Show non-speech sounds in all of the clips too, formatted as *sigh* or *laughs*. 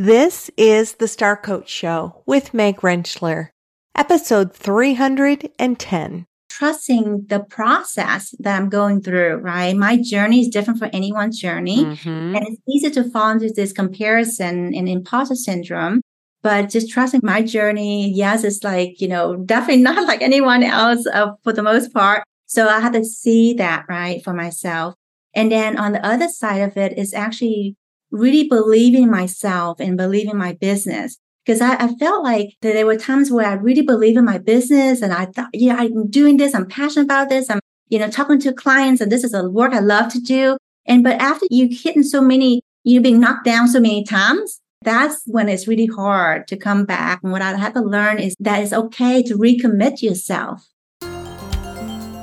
This is the Star Coach Show with Meg Rentschler, episode 310. Trusting the process that I'm going through, right? My journey is different for anyone's journey. Mm-hmm. And it's easy to fall into this comparison and imposter syndrome. But just trusting my journey, yes, it's like, you know, *laughs* definitely not like anyone else uh, for the most part. So I had to see that, right, for myself. And then on the other side of it is actually really believing myself and believing my business. Because I, I, felt like that there were times where I really believe in my business and I thought, yeah, I'm doing this. I'm passionate about this. I'm, you know, talking to clients and this is a work I love to do. And, but after you've hitting so many, you've been knocked down so many times, that's when it's really hard to come back. And what I had to learn is that it's okay to recommit yourself.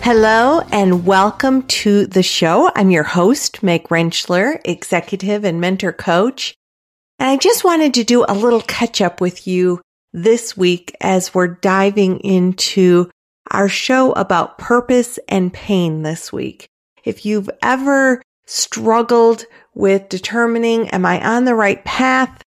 Hello and welcome to the show. I'm your host, Meg Rentschler, executive and mentor coach. And I just wanted to do a little catch up with you this week as we're diving into our show about purpose and pain this week. If you've ever struggled with determining, am I on the right path?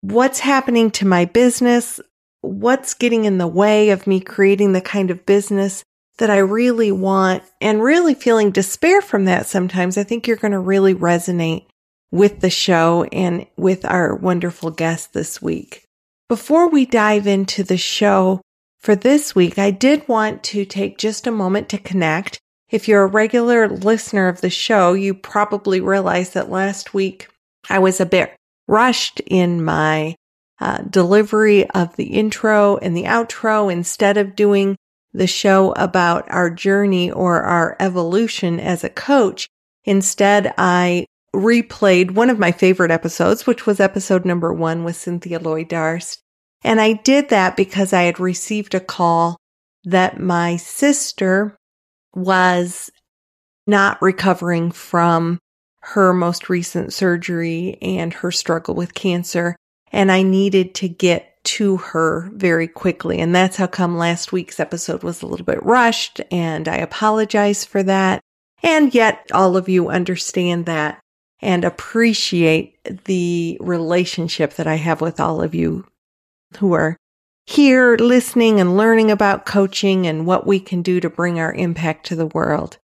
What's happening to my business? What's getting in the way of me creating the kind of business that I really want and really feeling despair from that sometimes, I think you're going to really resonate with the show and with our wonderful guest this week. Before we dive into the show for this week, I did want to take just a moment to connect. If you're a regular listener of the show, you probably realize that last week I was a bit rushed in my uh, delivery of the intro and the outro instead of doing the show about our journey or our evolution as a coach. Instead, I replayed one of my favorite episodes, which was episode number one with Cynthia Loy Darst. And I did that because I had received a call that my sister was not recovering from her most recent surgery and her struggle with cancer. And I needed to get to her very quickly. And that's how come last week's episode was a little bit rushed. And I apologize for that. And yet all of you understand that and appreciate the relationship that I have with all of you who are here listening and learning about coaching and what we can do to bring our impact to the world.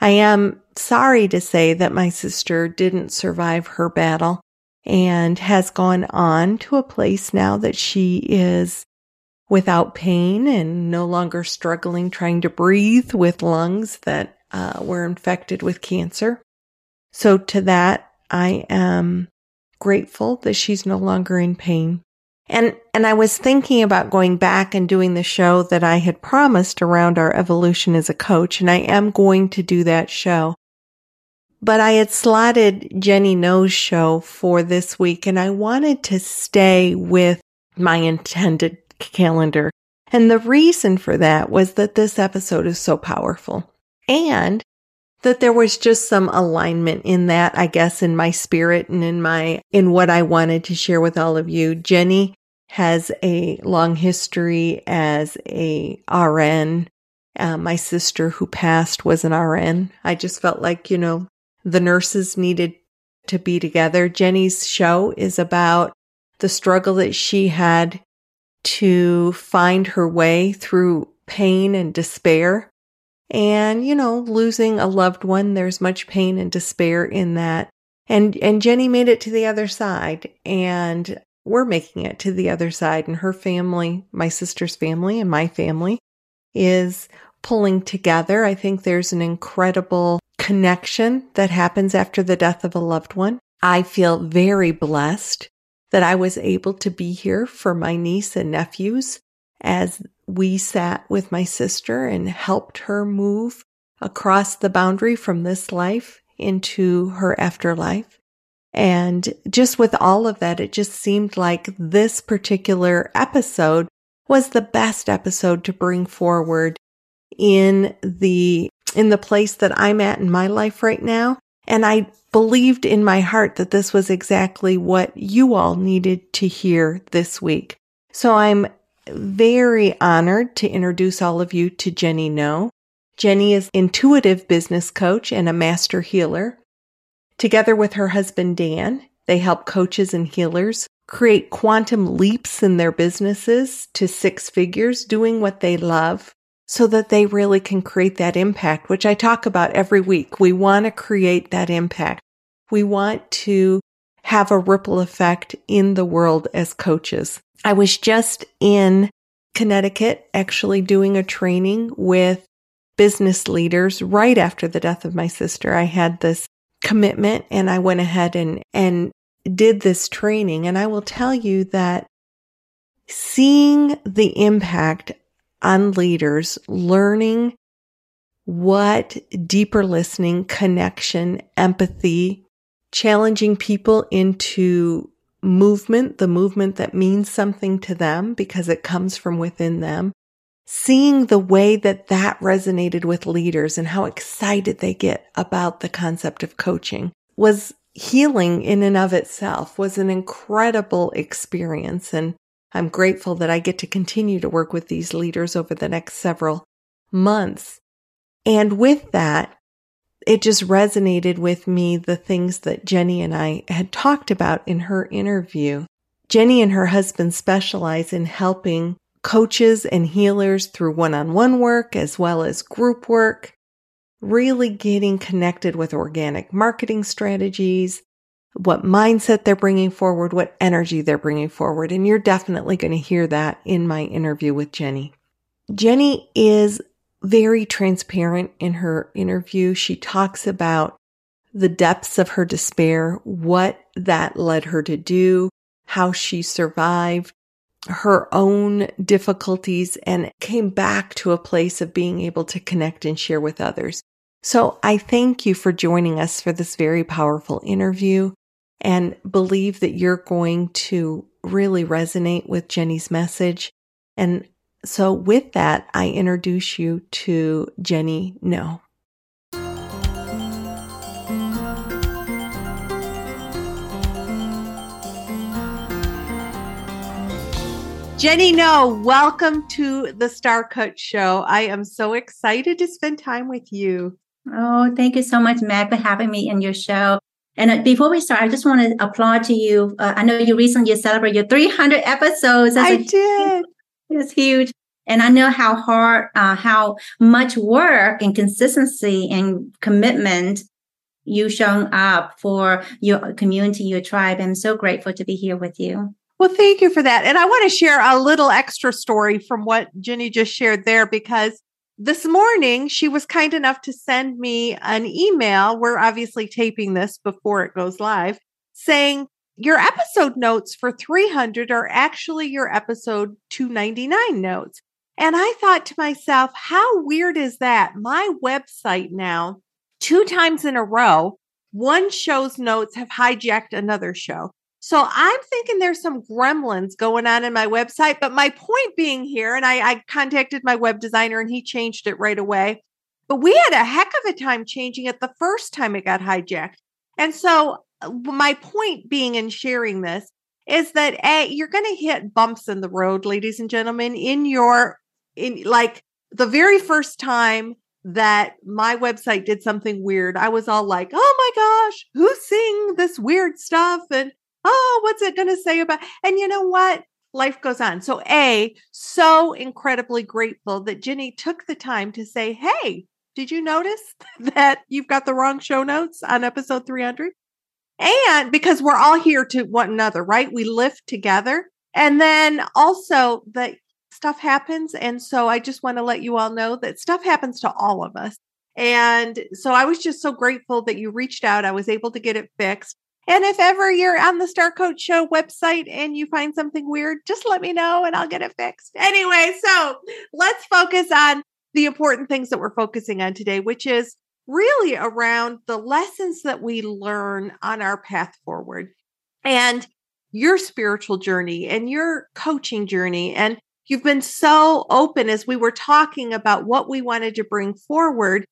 I am sorry to say that my sister didn't survive her battle and has gone on to a place now that she is without pain and no longer struggling trying to breathe with lungs that uh, were infected with cancer. So to that, I am grateful that she's no longer in pain. And, and I was thinking about going back and doing the show that I had promised around our evolution as a coach. And I am going to do that show. But I had slotted Jenny No's show for this week and I wanted to stay with my intended calendar. And the reason for that was that this episode is so powerful and that there was just some alignment in that, I guess, in my spirit and in my, in what I wanted to share with all of you. Jenny has a long history as a RN. Uh, my sister who passed was an RN. I just felt like, you know, the nurses needed to be together. Jenny's show is about the struggle that she had to find her way through pain and despair. And, you know, losing a loved one, there's much pain and despair in that. And, and Jenny made it to the other side and we're making it to the other side and her family, my sister's family and my family is pulling together. I think there's an incredible connection that happens after the death of a loved one. I feel very blessed that I was able to be here for my niece and nephews as we sat with my sister and helped her move across the boundary from this life into her afterlife. And just with all of that, it just seemed like this particular episode was the best episode to bring forward in the in the place that I'm at in my life right now. And I believed in my heart that this was exactly what you all needed to hear this week. So I'm very honored to introduce all of you to Jenny No. Jenny is intuitive business coach and a master healer. Together with her husband Dan, they help coaches and healers create quantum leaps in their businesses to six figures doing what they love so that they really can create that impact, which I talk about every week. We want to create that impact. We want to have a ripple effect in the world as coaches. I was just in Connecticut actually doing a training with business leaders right after the death of my sister. I had this commitment and I went ahead and, and did this training. And I will tell you that seeing the impact on leaders, learning what deeper listening, connection, empathy, challenging people into movement, the movement that means something to them because it comes from within them. Seeing the way that that resonated with leaders and how excited they get about the concept of coaching was healing in and of itself was an incredible experience. And I'm grateful that I get to continue to work with these leaders over the next several months. And with that, it just resonated with me the things that Jenny and I had talked about in her interview. Jenny and her husband specialize in helping coaches and healers through one on one work as well as group work really getting connected with organic marketing strategies, what mindset they're bringing forward, what energy they're bringing forward. And you're definitely going to hear that in my interview with Jenny. Jenny is very transparent in her interview. She talks about the depths of her despair, what that led her to do, how she survived her own difficulties and came back to a place of being able to connect and share with others. So I thank you for joining us for this very powerful interview and believe that you're going to really resonate with Jenny's message. And so with that, I introduce you to Jenny No. Jenny No, welcome to the Star Coach Show. I am so excited to spend time with you. Oh, thank you so much, Meg, for having me in your show. And uh, before we start, I just want to applaud to you. Uh, I know you recently celebrated your 300 episodes. That's I did. It's huge. And I know how hard, uh, how much work and consistency and commitment you shown up for your community, your tribe. I'm so grateful to be here with you. Well, thank you for that. And I want to share a little extra story from what Jenny just shared there because this morning she was kind enough to send me an email. We're obviously taping this before it goes live saying your episode notes for 300 are actually your episode 299 notes. And I thought to myself, how weird is that? My website now, two times in a row, one show's notes have hijacked another show. So I'm thinking there's some gremlins going on in my website. But my point being here, and I, I, contacted my web designer and he changed it right away. But we had a heck of a time changing it the first time it got hijacked. And so uh, my point being in sharing this is that a you're going to hit bumps in the road, ladies and gentlemen, in your in like the very first time that my website did something weird, I was all like, "Oh my gosh, who's seeing this weird stuff?" and oh, what's it going to say about? And you know what? Life goes on. So, A, so incredibly grateful that Jenny took the time to say, hey, did you notice *laughs* that you've got the wrong show notes on episode 300? And because we're all here to one another, right? We lift together. And then also that stuff happens. And so I just want to let you all know that stuff happens to all of us. And so I was just so grateful that you reached out. I was able to get it fixed. And if ever you're on the Star Coach Show website and you find something weird, just let me know and I'll get it fixed. Anyway, so let's focus on the important things that we're focusing on today, which is really around the lessons that we learn on our path forward and your spiritual journey and your coaching journey. And You've been so open as we were talking about what we wanted to bring forward.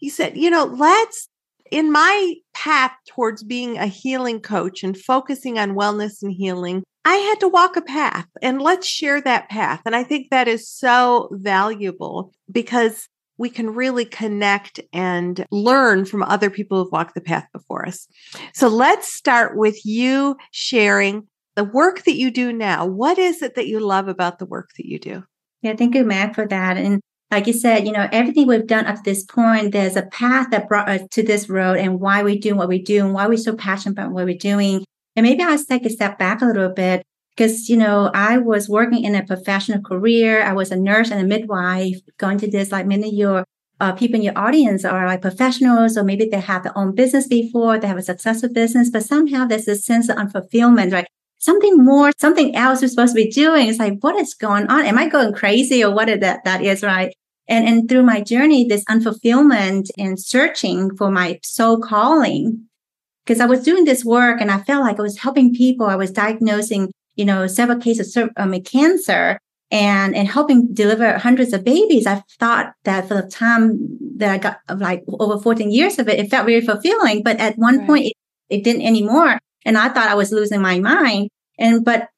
You said, you know, let's, in my path towards being a healing coach and focusing on wellness and healing, I had to walk a path and let's share that path. And I think that is so valuable because we can really connect and learn from other people who've walked the path before us. So let's start with you sharing the work that you do now. What is it that you love about the work that you do? Yeah, thank you, Matt, for that. And like you said, you know, everything we've done up to this point, there's a path that brought us to this road and why we do what we do and why we're so passionate about what we're doing. And maybe I'll take a step back a little bit because, you know, I was working in a professional career. I was a nurse and a midwife going to this, like many of your uh, people in your audience are like professionals, or maybe they have their own business before, they have a successful business, but somehow there's this sense of unfulfillment, like something more, something else we're supposed to be doing. It's like, what is going on? Am I going crazy or what is that, that is, right? And, and through my journey, this unfulfillment and searching for my soul calling, because I was doing this work and I felt like I was helping people. I was diagnosing, you know, several cases of um, cancer and, and helping deliver hundreds of babies. I thought that for the time that I got like over 14 years of it, it felt very fulfilling. But at one right. point, it, it didn't anymore. And I thought I was losing my mind. And, but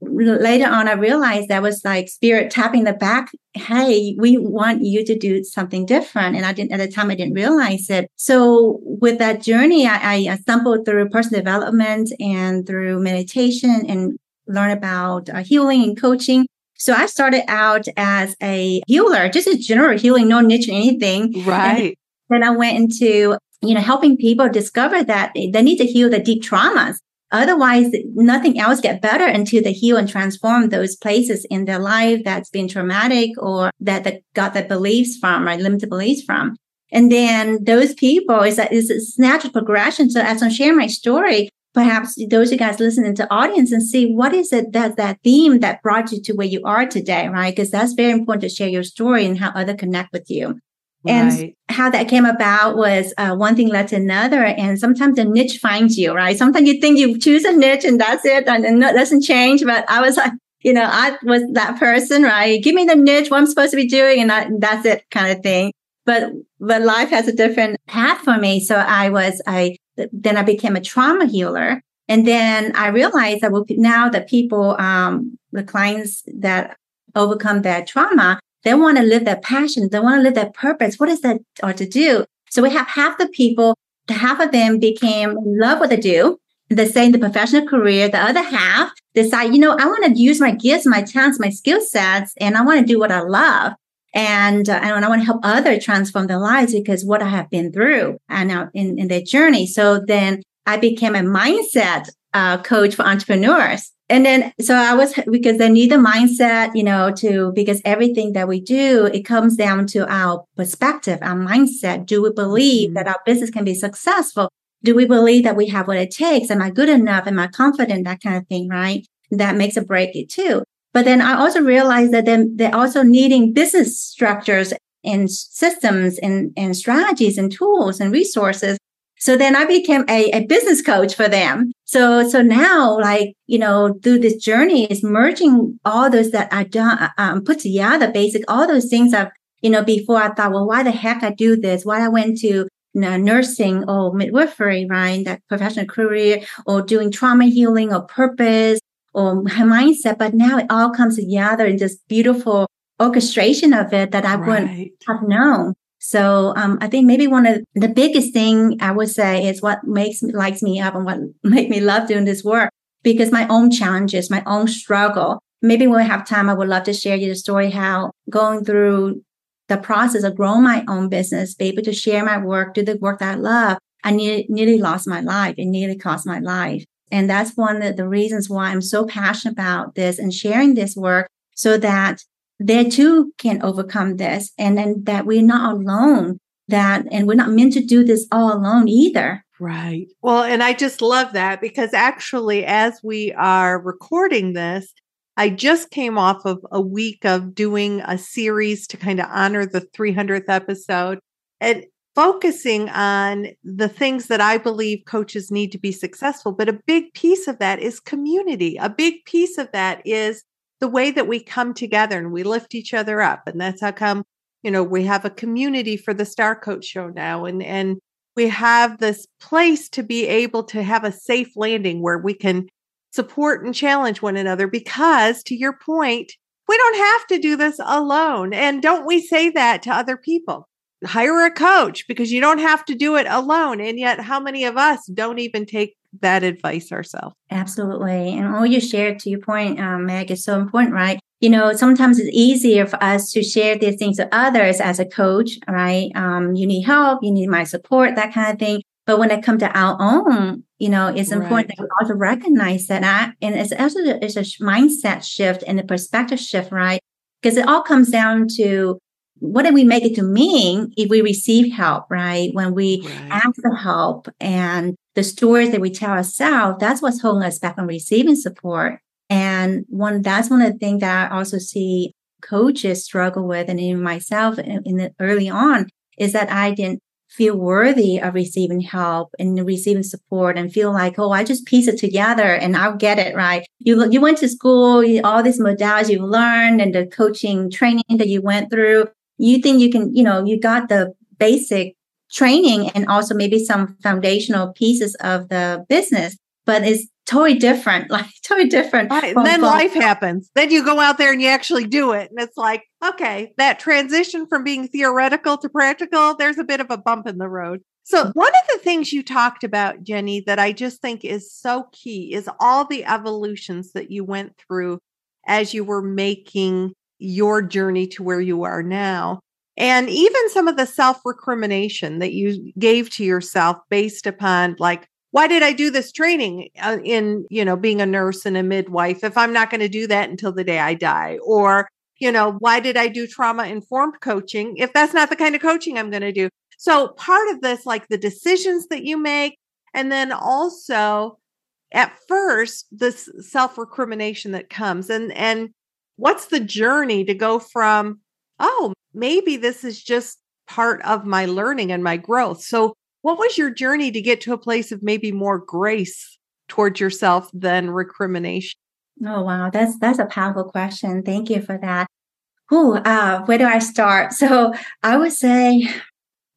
later on, I realized that was like spirit tapping the back. Hey, we want you to do something different. And I didn't, at the time, I didn't realize it. So with that journey, I, I stumbled through personal development and through meditation and learn about uh, healing and coaching. So I started out as a healer, just a general healing, no niche or anything. Right. And then I went into you know, helping people discover that they need to heal the deep traumas. Otherwise, nothing else get better until they heal and transform those places in their life that's been traumatic or that they got their beliefs from, right? Limited beliefs from. And then those people is that is a natural progression. So as I'm sharing my story, perhaps those you guys listening to audience and see what is it that that theme that brought you to where you are today, right? Because that's very important to share your story and how other connect with you. And right. how that came about was uh, one thing led to another. And sometimes the niche finds you, right? Sometimes you think you choose a niche and that's it and, and it doesn't change. But I was like, you know, I was that person, right? Give me the niche, what I'm supposed to be doing, and, I, that's it kind of thing. But, but life has a different path for me. So I was, I, then I became a trauma healer. And then I realized that now that people, um, the clients that overcome their trauma, they want to live their passion. They want to live their purpose. What is that or to do? So we have half the people, half of them became love what they do. They say in the professional career, the other half decide, you know, I want to use my gifts, my talents, my skill sets, and I want to do what I love. And, uh, and I want to help others transform their lives because what I have been through and now in, in their journey. So then I became a mindset uh, coach for entrepreneurs and then so i was because they need the mindset you know to because everything that we do it comes down to our perspective our mindset. Do we believe mm-hmm. that our business can be successful? Do we believe that we have what it takes? Am i good enough? Am i confident? That kind of thing right? That makes a break it too. But then i also realized that then they're also needing business structures and systems and, and strategies and tools and resources so then I became a, a business coach for them. So, so now like, you know, through this journey is merging all those that I done, um, put together, basic, all those things I've, you know, before I thought, well, why the heck I do this? Why I went to you know, nursing or midwifery, right? That professional career or doing trauma healing or purpose or mindset. But now it all comes together in this beautiful orchestration of it that I right. wouldn't have known. So um, I think maybe one of the biggest thing I would say is what makes me, lights me up and what *laughs* make me love doing this work because my own challenges, my own struggle. Maybe when we have time, I would love to share you the story how going through the process of growing my own business, be able to share my work, do the work that I love. I nearly, nearly lost my life. It nearly cost my life. And that's one of the reasons why I'm so passionate about this and sharing this work so that they too can overcome this. And then that we're not alone that and we're not meant to do this all alone either. Right. Well and i just love that because actually as we are recording this i just came off of a week of doing a series to kind of honor the 300th episode and focusing on the things that i believe coaches need to be successful. But a big piece of that is community. A big piece of that is the way that we come together and we lift each other up. And that's how come, you know, we have a community for the Star Coach show now. And, and we have this place to be able to have a safe landing where we can support and challenge one another because to your point, we don't have to do this alone. And don't we say that to other people? Hire a coach because you don't have to do it alone. And yet, how many of us don't even take that advice ourselves? Absolutely. And all you shared to your point, um, Meg, is so important, right? You know, sometimes it's easier for us to share these things to others as a coach, right? Um, you need help, you need my support, that kind of thing. But when it comes to our own, you know, it's important right. that we also recognize that. I, and it's also it's a mindset shift and a perspective shift, right? Because it all comes down to what do we make it to mean if we receive help, right? When we right. ask for help and the stories that we tell ourselves, that's what's holding us back from receiving support. And one, that's one of the things that I also see coaches struggle with, and even myself in, in the early on, is that I didn't feel worthy of receiving help and receiving support and feel like, oh, I just piece it together and I'll get it right. You you went to school, you, all these modalities you learned and the coaching training that you went through. You think you can, you know, you got the basic training and also maybe some foundational pieces of the business, but it's totally different, *laughs* like totally different. Right. And then life happens. Then you go out there and you actually do it. And it's like, okay, that transition from being theoretical to practical, there's a bit of a bump in the road. So, one of the things you talked about, Jenny, that I just think is so key is all the evolutions that you went through as you were making your journey to where you are now. And even some of the self recrimination that you gave to yourself based upon like, why did I do this training uh, in, you know, being a nurse and a midwife if I'm not going to do that until the day I die? Or, you know, why did I do trauma informed coaching if that's not the kind of coaching I'm going to do? So part of this, like the decisions that you make, and then also at first, this self recrimination that comes and, and what's the journey to go from, oh, maybe this is just part of my learning and my growth. So what was your journey to get to a place of maybe more grace towards yourself than recrimination? Oh wow, that's that's a powerful question. Thank you for that. Who uh, where do I start? *laughs* So I would say,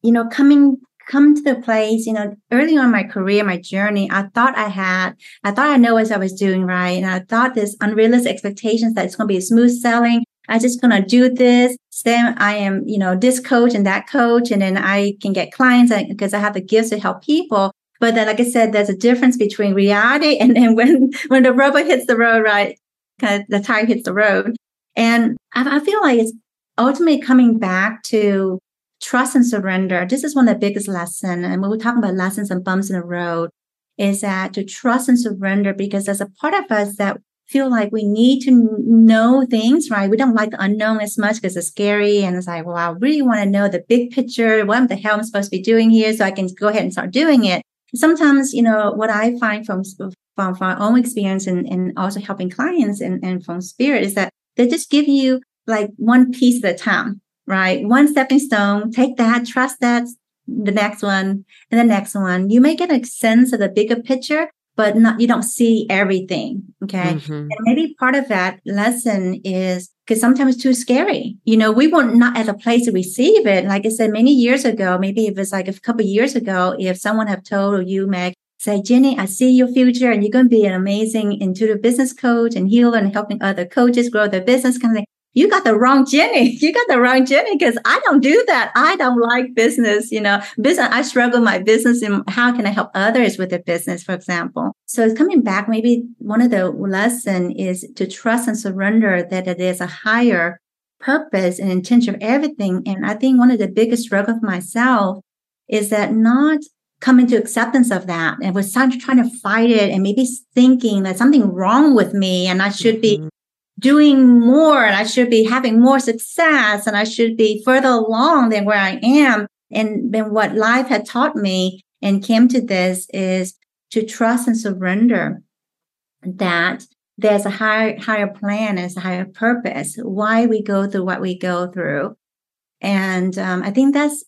you know, coming come to the place, you know, early on my career, my journey, I thought I had, I thought I know what I was doing right. And I thought this unrealistic expectations that it's going to be smooth selling. I'm just going to do this. Then I am, you know, this coach and that coach. And then I can get clients because I have the gifts to help people. But then, like I said, there's a difference between reality *laughs* and then when, when the rubber hits the road, right? Kind of the tire hits the road. And I, I feel like it's ultimately coming back to trust and surrender. This is one of the biggest lessons. And when we're talking about lessons and bumps in the road, is that to trust and surrender because there's a part of us that feel like we need to know things, right? We don't like the unknown as much because it's scary. And it's like, well, I really want to know the big picture. What the hell am I supposed to be doing here? So I can go ahead and start doing it. Sometimes, you know, what I find from, from, from own experience and, and also helping clients and, and from spirit is that they just give you like one piece at a time, right? One stepping stone, take that, trust that, the next one and the next one. You may get a sense of the bigger picture, but not you don't see everything okay mm-hmm. and maybe part of that lesson is because sometimes it's too scary you know we were not at a place to receive it like i said many years ago maybe it was like a couple years ago if someone have told you meg say jenny i see your future and you're going to be an amazing intuitive business coach and healer and helping other coaches grow their business kind of thing you got the wrong Jenny. *laughs* You got the wrong Jenny because I don't do that. I don't like business, you know, business. I struggle my business and how can I help others with their business, for example. So it's coming back. Maybe one of the lesson is to trust and surrender that it is a higher purpose and intention of everything. And I think one of the biggest struggle of myself is that not coming to acceptance of that and was trying to fight it and maybe thinking that something wrong with me and I should mm-hmm. be doing more and I should be having more success and I should be further along than where I am. And then what life had taught me and came to this is to trust and surrender that there's a higher, higher plan, there's a higher purpose, why we go through what we go through. And um, I think that's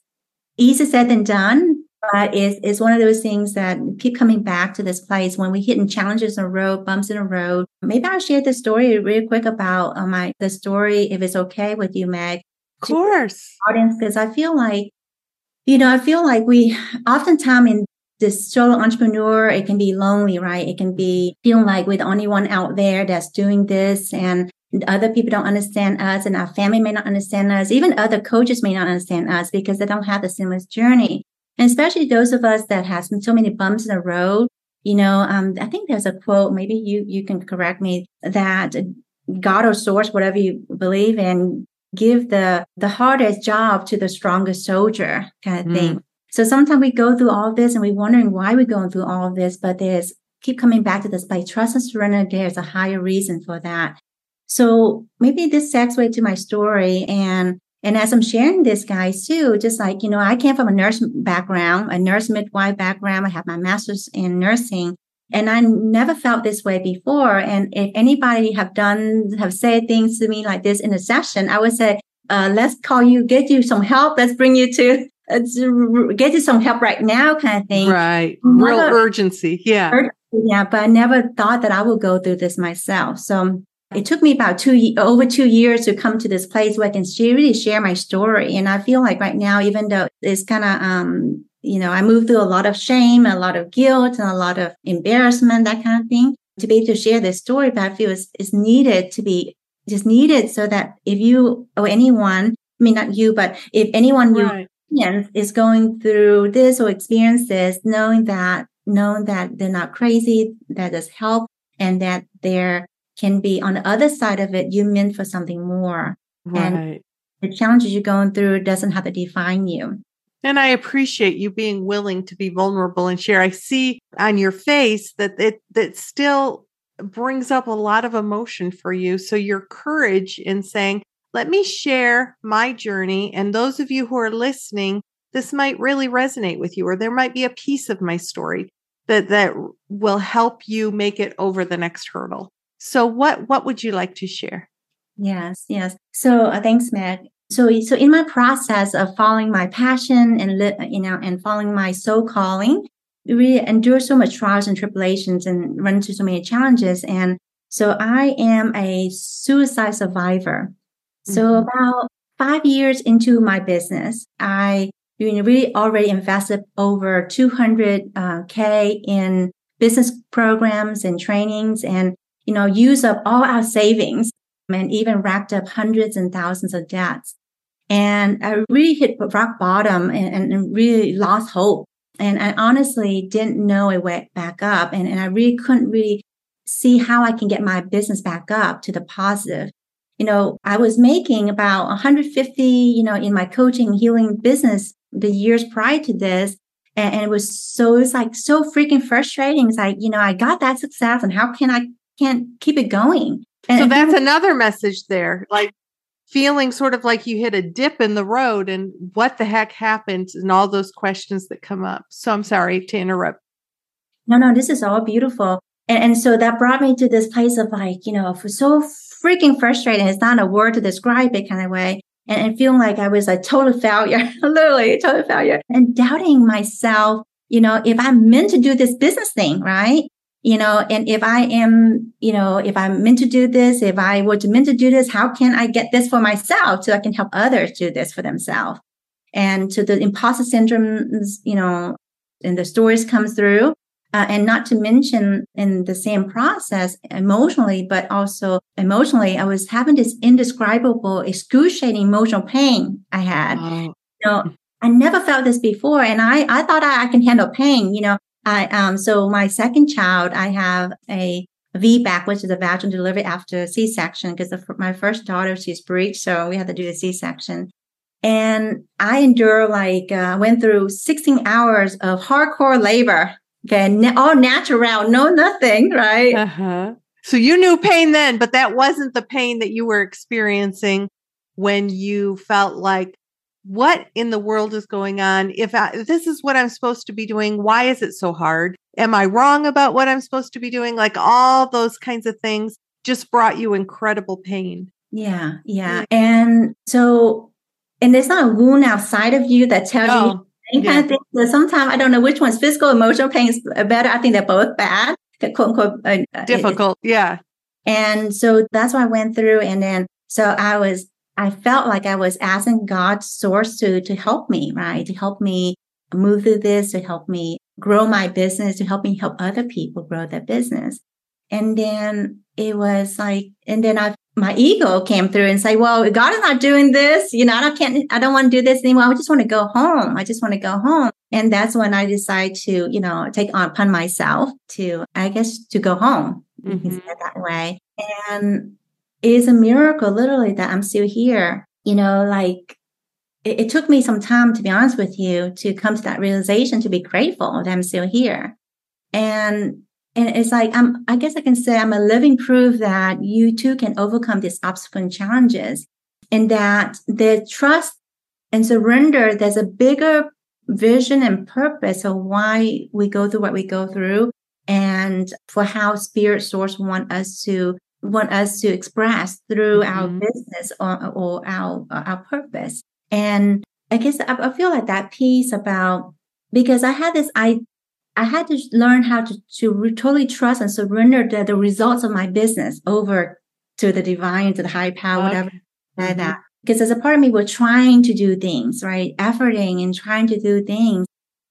easier said than done But it's, it's one of those things that keep coming back to this place when we hitting challenges in a road, bumps in a road. Maybe I'll share the story real quick about uh, my the story, if it's okay with you, Meg. Of course. Audience, because I feel like, you know, I feel like we oftentimes in this solo entrepreneur, it can be lonely, right? It can be feeling like we're the only one out there that's doing this and other people don't understand us and our family may not understand us. Even other coaches may not understand us because they don't have the seamless journey. And especially those of us that has so many bumps in the road. You know, um, I think there's a quote, maybe you, you can correct me that God or source, whatever you believe in, give the, the hardest job to the strongest soldier kind of mm. thing. So sometimes we go through all this and we're wondering why we're going through all of this, but there's keep coming back to this by trust and surrender. There's a higher reason for that. So maybe this segues to my story. And, and as I'm sharing this, guys, too, just like, you know, I came from a nurse background, a nurse midwife background. I have my master's in nursing. And I never felt this way before. And if anybody have done, have said things to me like this in a session, I would say, uh, let's call you, get you some help. Let's bring you to get you some help right now kind of thing. Right. Never, Real urgency. Yeah. Urgency, yeah. But I never thought that I would go through this myself. So it took me about two, over two years to come to this place where I can really share my story. And I feel like right now, even though it's kind of, um, you know, I moved through a lot of shame, a lot of guilt and a lot of embarrassment, that kind of thing to be able to share this story. But I feel it's, it's needed to be just needed so that if you or anyone, I mean, not you, but if anyone right is going through this or experience this, knowing that, knowing that they're not crazy, that there's help and that there can be on the other side of it, you meant for something more. Right. And the challenges you're going through doesn't have to define you. And I appreciate you being willing to be vulnerable and share. I see on your face that it that still brings up a lot of emotion for you. So your courage in saying, let me share my journey. And those of you who are listening, this might really resonate with you, or there might be a piece of my story that, that will help you make it over the next hurdle. So what, what would you like to share? Yes, yes. So uh, thanks, Meg. So, so in my process of following my passion and, you know, and following my soul calling, we endure so much trials and tribulations and run into so many challenges. And so I am a suicide survivor. So mm-hmm. about five years into my business, I really already invested over 200k uh, in business programs and trainings, and you know use up all our savings, and even racked up hundreds and thousands of debts. And I really hit rock bottom and, and really lost hope. And I honestly didn't know a went back up, and, and I really couldn't really see how I can get my business back up to the positive you know, I was making about 150, you know, in my coaching healing business the years prior to this. And, and, it was so, it's like so freaking frustrating. It's like, you know, I got that success and how can I can't keep it going? And, so that's another message there. Like feeling sort of like you hit a dip in the road and what the heck happened and all those questions that come up. So I'm sorry to interrupt. No, no, this is all beautiful. And, and so that brought me to this place of like, you know, so freaking frustrating. It's not a word to describe it kind of way. And, and feeling like I was a total failure, *laughs* literally a total failure and doubting myself, you know, if I'm meant to do this business thing, right? You know, and if I am, you know, if I'm meant to do this, if I were to meant to do this, how can I get this for myself so I can help others do this for themselves? And to the imposter syndrome, you know, and the stories comes through. Uh, and not to mention in the same process emotionally, but also emotionally, I was having this indescribable, excruciating emotional pain I had. You know, I never felt this before. And I, I thought I, I can handle pain. You know, I, um, so my second child, I have a VBAC, which is a vaginal delivery after C-section, because my first daughter, she's breech. So we had to do the C-section. And I endure like, uh, went through 16 hours of hardcore labor Okay, all natural, no nothing, right? Uh-huh. So you knew pain then, but that wasn't the pain that you were experiencing when you felt like, what in the world is going on? If, I, if this is what I'm supposed to be doing, why is it so hard? Am I wrong about what I'm supposed to be doing? Like all those kinds of things just brought you incredible pain. Yeah, yeah. And so, and there's not a wound outside of you that tells you same kind of thing. So sometimes I don't know which one's physical, emotional pain is better. I think they're both bad, quote unquote. Uh, uh Difficult, yeah. And so that's what I went through. And then so I was, I felt like I was asking God's source to to help me, right? To help me move through this, to help me grow my business, to help me help other people grow their business. And then it was like, and then I my ego came through and say, well, God is not doing this. You know, I can't, I don't want to do this anymore. I just want to go home. I just want to go home. And that's when I decided to, you know, take on upon myself to, I guess, to go home mm-hmm. that way. And it's a miracle, literally, that I'm still here. You know, like it, it took me some time, to be honest with you, to come to that realization to be grateful that I'm still here. And and it's like I'm I guess I can say I'm a living proof that you too can overcome these obstacles and challenges and that the trust and surrender there's a bigger vision and purpose of why we go through what we go through and for how spirit source want us to want us to express through mm-hmm. our business or, or our our purpose and i guess I, I feel like that piece about because i had this i I had to learn how to, to totally trust and surrender the, the results of my business over to the divine, to the high power, okay. whatever like that. Mm-hmm. Because as a part of me, we're trying to do things, right? Efforting and trying to do things.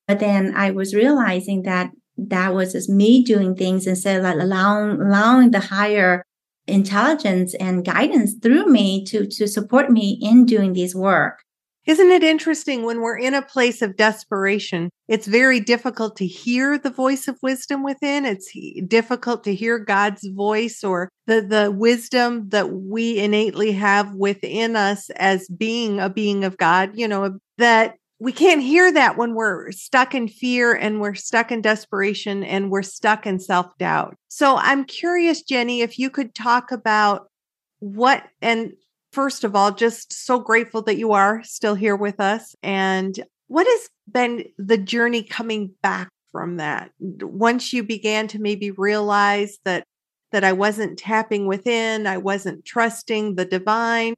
But then I was realizing that that was just me doing things instead of like allowing, allowing the higher intelligence and guidance through me to, to support me in doing this work. Isn't it interesting when we're in a place of desperation? It's very difficult to hear the voice of wisdom within. It's difficult to hear God's voice or the, the wisdom that we innately have within us as being a being of God, you know, that we can't hear that when we're stuck in fear and we're stuck in desperation and we're stuck in self doubt. So I'm curious, Jenny, if you could talk about what, and first of all, just so grateful that you are still here with us. And what has been the journey coming back from that? Once you began to maybe realize that that I wasn't tapping within, I wasn't trusting the divine.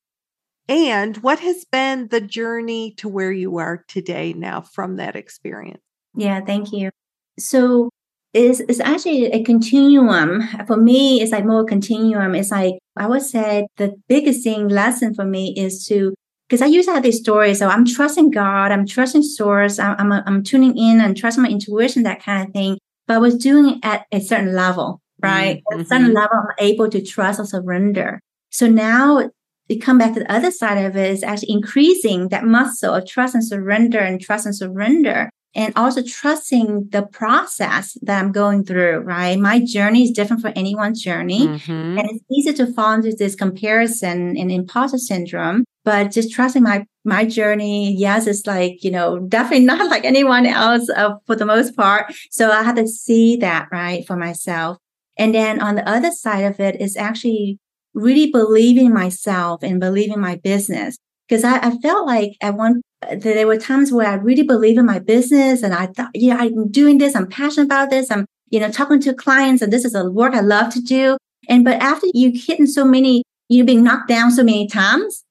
And what has been the journey to where you are today now from that experience? Yeah, thank you. So it's, is actually a continuum. For me, it's like more continuum. It's like I would say the biggest thing lesson for me is to because I used to have these stories. So I'm trusting God, I'm trusting source, I'm I'm, I'm tuning in and trusting my intuition, that kind of thing. But I was doing it at a certain level, right? Mm-hmm. At a certain mm-hmm. level, I'm able to trust or surrender. So now to come back to the other side of it is actually increasing that muscle of trust and surrender and trust and surrender and also trusting the process that I'm going through, right? My journey is different for anyone's journey. Mm-hmm. And it's easy to fall into this comparison and imposter syndrome, but just trusting my, my journey. Yes, it's like, you know, definitely *laughs* not like anyone else uh, for the most part. So I had to see that, right, for myself. And then on the other side of it is actually really believing myself and believing my business. Because I, I felt like at one there were times where I really believe in my business and I thought, yeah, I'm doing this. I'm passionate about this. I'm, you know, talking to clients and this is a work I love to do. And, but after you hitting so many, you've been knocked down so many times,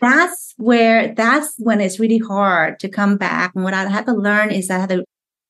that's where, that's when it's really hard to come back. And what I had to learn is that,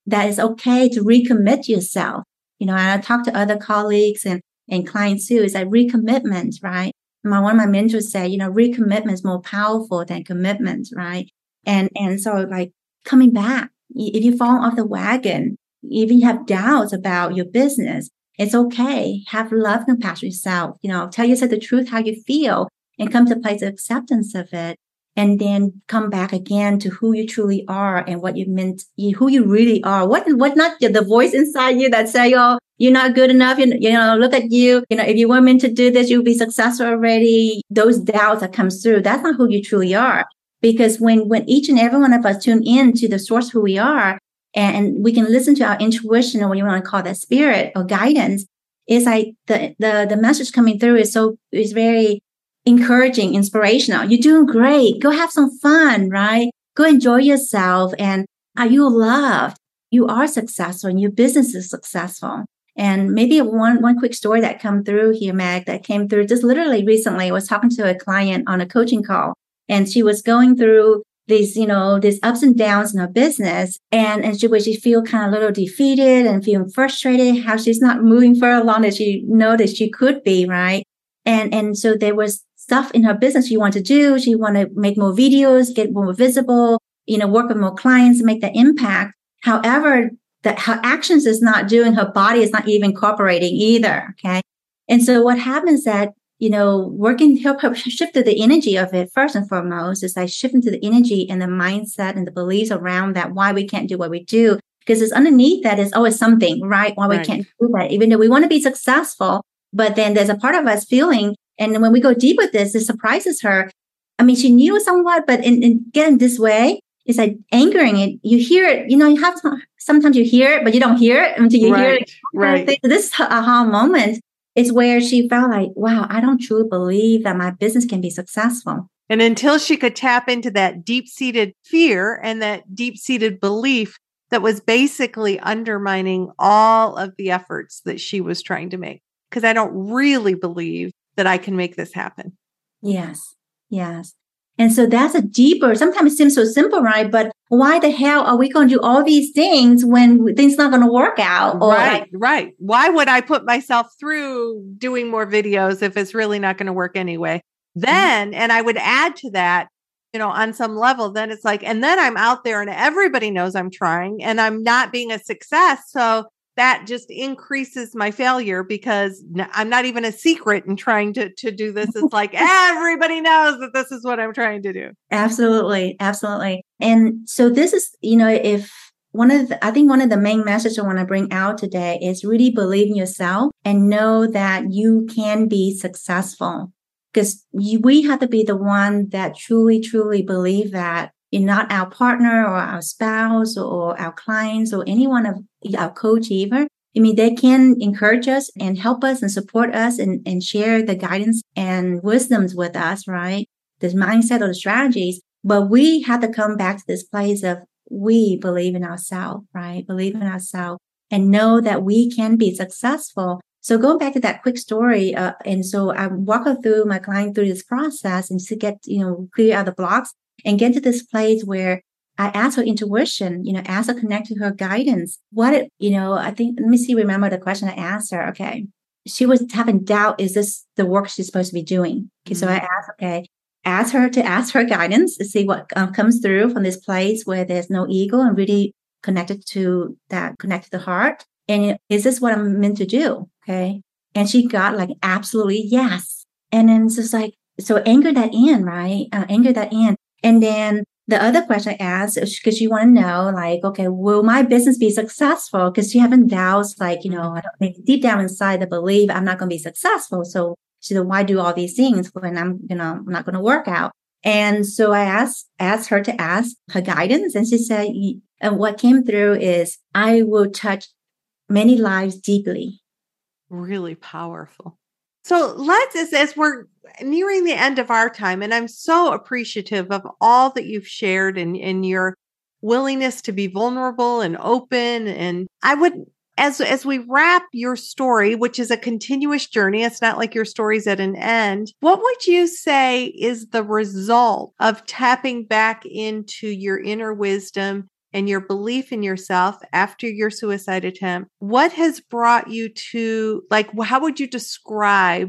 that it's okay to recommit yourself. You know, and I talk to other colleagues and, and clients too, is that recommitment, right? My, one of my mentors said, you know, recommitment is more powerful than commitment, right? And, and so like coming back, if you fall off the wagon, if you have doubts about your business, it's okay. Have love and compassion yourself. You know, tell yourself the truth, how you feel and come to a place of acceptance of it. And then come back again to who you truly are and what you meant, who you really are. What, what not the voice inside you that say, Oh, you're not good enough. You, you know, look at you. You know, if you were meant to do this, you'll be successful already. Those doubts that comes through, that's not who you truly are because when when each and every one of us tune in to the source who we are and we can listen to our intuition or what you want to call that spirit or guidance it's like the the the message coming through is so is very encouraging inspirational you're doing great go have some fun right go enjoy yourself and are you loved you are successful and your business is successful and maybe one one quick story that come through here meg that came through just literally recently I was talking to a client on a coaching call and she was going through these, you know, these ups and downs in her business. And, and she, would she feel kind of a little defeated and feeling frustrated, how she's not moving for further along as she know that she could be, right? And, and so there was stuff in her business she wanted to do. She wanted to make more videos, get more visible, you know, work with more clients, make that impact. However, that her actions is not doing, her body is not even cooperating either. Okay. And so what happens that you know, working help help shift the energy of it first and foremost is like shifting to the energy and the mindset and the beliefs around that why we can't do what we do. Because it's underneath that is always something, right? Why we right. can't do that, even though we want to be successful. But then there's a part of us feeling, and when we go deep with this, it surprises her. I mean, she knew somewhat, but in, in getting this way, it's like angering it. You hear it, you know, you have sometimes you hear it, but you don't hear it until you right, hear it. Right. This aha moment is where she felt like, wow, I don't truly believe that my business can be successful. And until she could tap into that deep seated fear and that deep seated belief that was basically undermining all of the efforts that she was trying to make. Because I don't really believe that I can make this happen. Yes. Yes. And so that's a deeper, sometimes it seems so simple, right? But why the hell are we going to do all these things when things not going to work out? Or right, like, right. Why would I put myself through doing more videos if it's really not going to work anyway? Mm-hmm. Then, and I would add to that, you know, on some level, then it's like, and then I'm out there and everybody knows I'm trying and I'm not being a success. So that just increases my failure because I'm not even a secret in trying to, to do this. It's like *laughs* everybody knows that this is what I'm trying to do. Absolutely. Absolutely. And so this is, you know, if one of the, I think one of the main messages I want to bring out today is really believe in yourself and know that you can be successful because we have to be the one that truly, truly believe that not our partner or our spouse or our clients or anyone of our coach either. I mean, they can encourage us and help us and support us and, and share the guidance and wisdoms with us, right? The mindset or the strategies. But we have to come back to this place of we believe in ourselves, right? Believe in ourselves and know that we can be successful. So going back to that quick story, uh, and so I walk through my client through this process and to get, you know, clear out the blocks and get to this place where I ask her intuition, you know, ask her connect to her guidance. What, it, you know, I think, let me see, remember the question I asked her. Okay. She was having doubt. Is this the work she's supposed to be doing? Okay. Mm-hmm. So I asked, okay, ask her to ask her guidance to see what um, comes through from this place where there's no ego and really connected to that, connected to the heart. And is this what I'm meant to do? Okay. And she got like absolutely yes. And then it's just like, so anger that in, right? Uh, anger that in. And then the other question I asked because you want to know, like, okay, will my business be successful? Because you haven't doubts, like, you know, I don't deep down inside the belief I'm not going to be successful. So said, why do all these things when I'm, you know, I'm not going to work out? And so I asked, asked her to ask her guidance. And she said, and what came through is I will touch many lives deeply. Really powerful. So let's, as, as we're nearing the end of our time, and I'm so appreciative of all that you've shared and, and your willingness to be vulnerable and open. And I would, as, as we wrap your story, which is a continuous journey, it's not like your story's at an end. What would you say is the result of tapping back into your inner wisdom and your belief in yourself after your suicide attempt, what has brought you to, like, how would you describe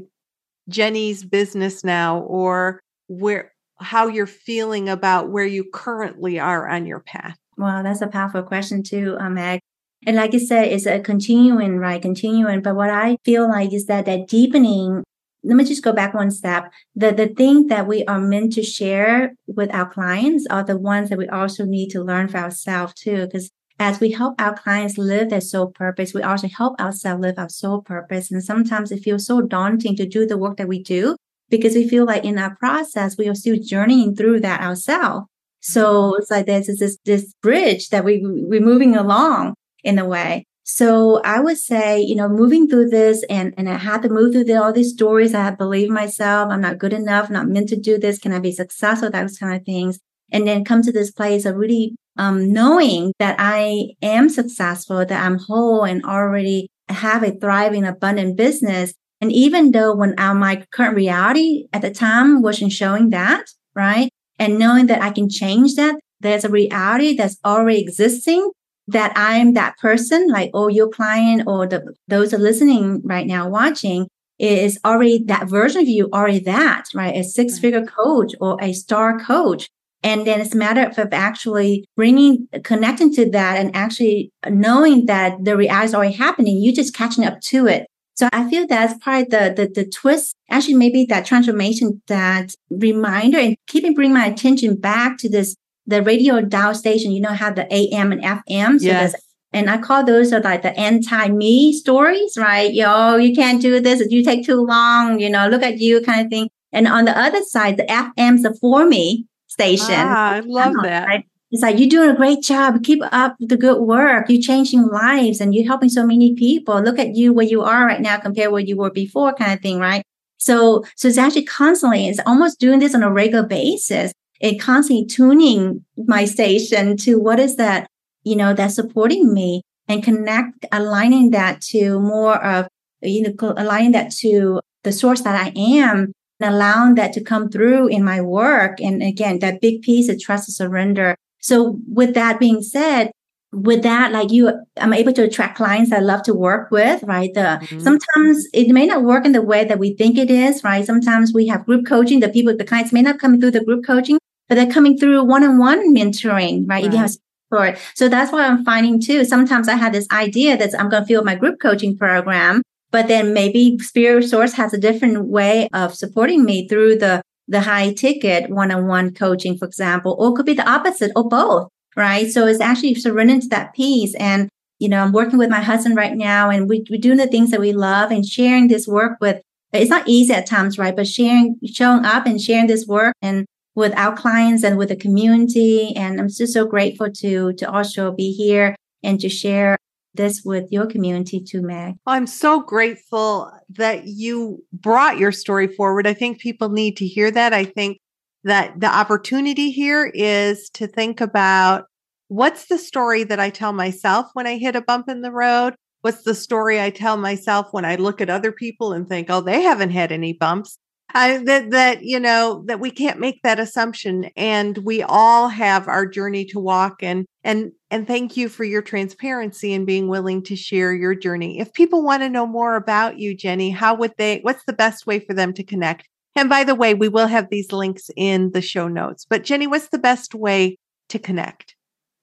Jenny's business now or where, how you're feeling about where you currently are on your path? Wow, that's a powerful question too, uh, Meg. And like I said, it's a continuing, right? Continuing. But what I feel like is that that deepening let me just go back one step. The the thing that we are meant to share with our clients are the ones that we also need to learn for ourselves too. Because as we help our clients live their soul purpose, we also help ourselves live our soul purpose. And sometimes it feels so daunting to do the work that we do because we feel like in our process we are still journeying through that ourselves. So it's like there's this this bridge that we we're moving along in a way. So I would say, you know, moving through this and, and I had to move through the, all these stories. I had to believe myself. I'm not good enough, not meant to do this. Can I be successful? Those kind of things. And then come to this place of really um, knowing that I am successful, that I'm whole and already have a thriving, abundant business. And even though when our, my current reality at the time wasn't showing that, right? and knowing that I can change that. There's a reality that's already existing that I'm that person, like, oh, your client or the, those are listening right now, watching is already that version of you, already that, right? A six figure coach or a star coach. And then it's a matter of actually bringing, connecting to that and actually knowing that the reality is already happening. You're just catching up to it. So I feel that's probably the, the, the twist, actually maybe that transformation, that reminder and keeping bring my attention back to this, the radio dial station, you know, have the AM and FM. So yes. And I call those are like the anti-me stories, right? Yo, you can't do this. You take too long, you know, look at you kind of thing. And on the other side, the FM's the for me station. Ah, I love that. Right? It's like you're doing a great job. Keep up the good work. You're changing lives and you're helping so many people. Look at you where you are right now compared where you were before, kind of thing, right? So, so it's actually constantly, it's almost doing this on a regular basis. It constantly tuning my station to what is that, you know, that's supporting me and connect, aligning that to more of, you know, aligning that to the source that I am and allowing that to come through in my work. And again, that big piece of trust and surrender so with that being said, with that, like you, I'm able to attract clients I love to work with, right? The mm-hmm. sometimes it may not work in the way that we think it is, right? Sometimes we have group coaching. The people, the clients may not come through the group coaching, but they're coming through one-on-one mentoring, right? right. If you have support. So that's what I'm finding too. Sometimes I have this idea that I'm going to fill my group coaching program, but then maybe Spirit Source has a different way of supporting me through the the high ticket one-on-one coaching, for example, or could be the opposite or both, right? So it's actually surrendering to that piece. And, you know, I'm working with my husband right now and we, we're doing the things that we love and sharing this work with, it's not easy at times, right? But sharing, showing up and sharing this work and with our clients and with the community. And I'm just so grateful to, to also be here and to share this with your community too, Meg. I'm so grateful that you brought your story forward. I think people need to hear that. I think that the opportunity here is to think about what's the story that I tell myself when I hit a bump in the road? What's the story I tell myself when I look at other people and think, oh, they haven't had any bumps? I, that that you know that we can't make that assumption and we all have our journey to walk and and and thank you for your transparency and being willing to share your journey. If people want to know more about you jenny how would they what's the best way for them to connect? And by the way we will have these links in the show notes but jenny what's the best way to connect?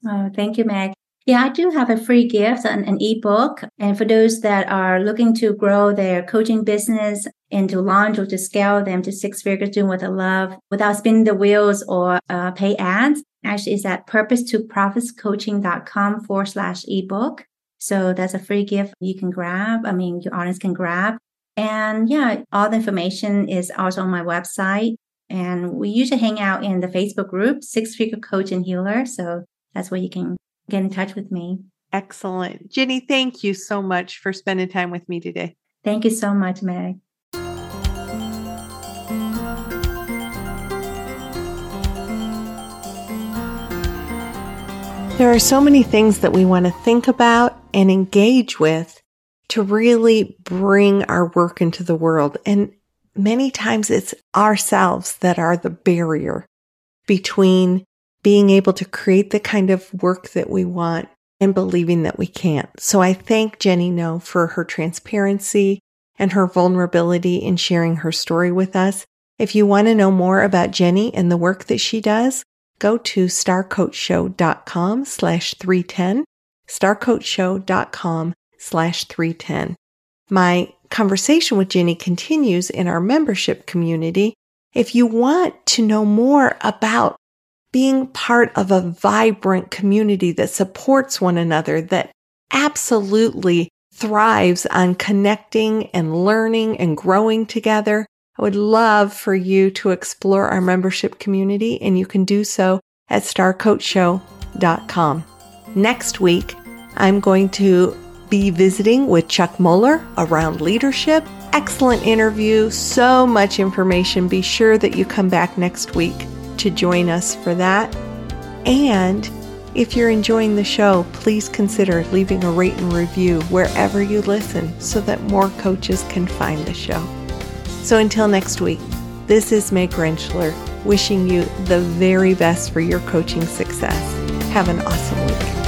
Oh thank you meg. Yeah, I do have a free gift, an, an ebook. And for those that are looking to grow their coaching business and to launch or to scale them to six figures doing what they love without spinning the wheels or uh, pay ads, actually is at purpose to profitscoaching.com forward slash ebook. So that's a free gift you can grab. I mean, your audience can grab. And yeah, all the information is also on my website. And we usually hang out in the Facebook group, Six Figure Coach and Healer. So that's where you can get in touch with me. Excellent. Jenny, thank you so much for spending time with me today. Thank you so much, Meg. There are so many things that we want to think about and engage with to really bring our work into the world. And many times it's ourselves that are the barrier between being able to create the kind of work that we want and believing that we can't. So I thank Jenny No for her transparency and her vulnerability in sharing her story with us. If you want to know more about Jenny and the work that she does, go to starcoachshow.com slash 310, starcoachshow.com slash 310. My conversation with Jenny continues in our membership community. If you want to know more about being part of a vibrant community that supports one another, that absolutely thrives on connecting and learning and growing together. I would love for you to explore our membership community and you can do so at starcoachshow.com. Next week, I'm going to be visiting with Chuck Muller around leadership. Excellent interview, so much information. Be sure that you come back next week to join us for that. And if you're enjoying the show, please consider leaving a rate and review wherever you listen so that more coaches can find the show. So until next week, this is Meg Rentschler. wishing you the very best for your coaching success. Have an awesome week.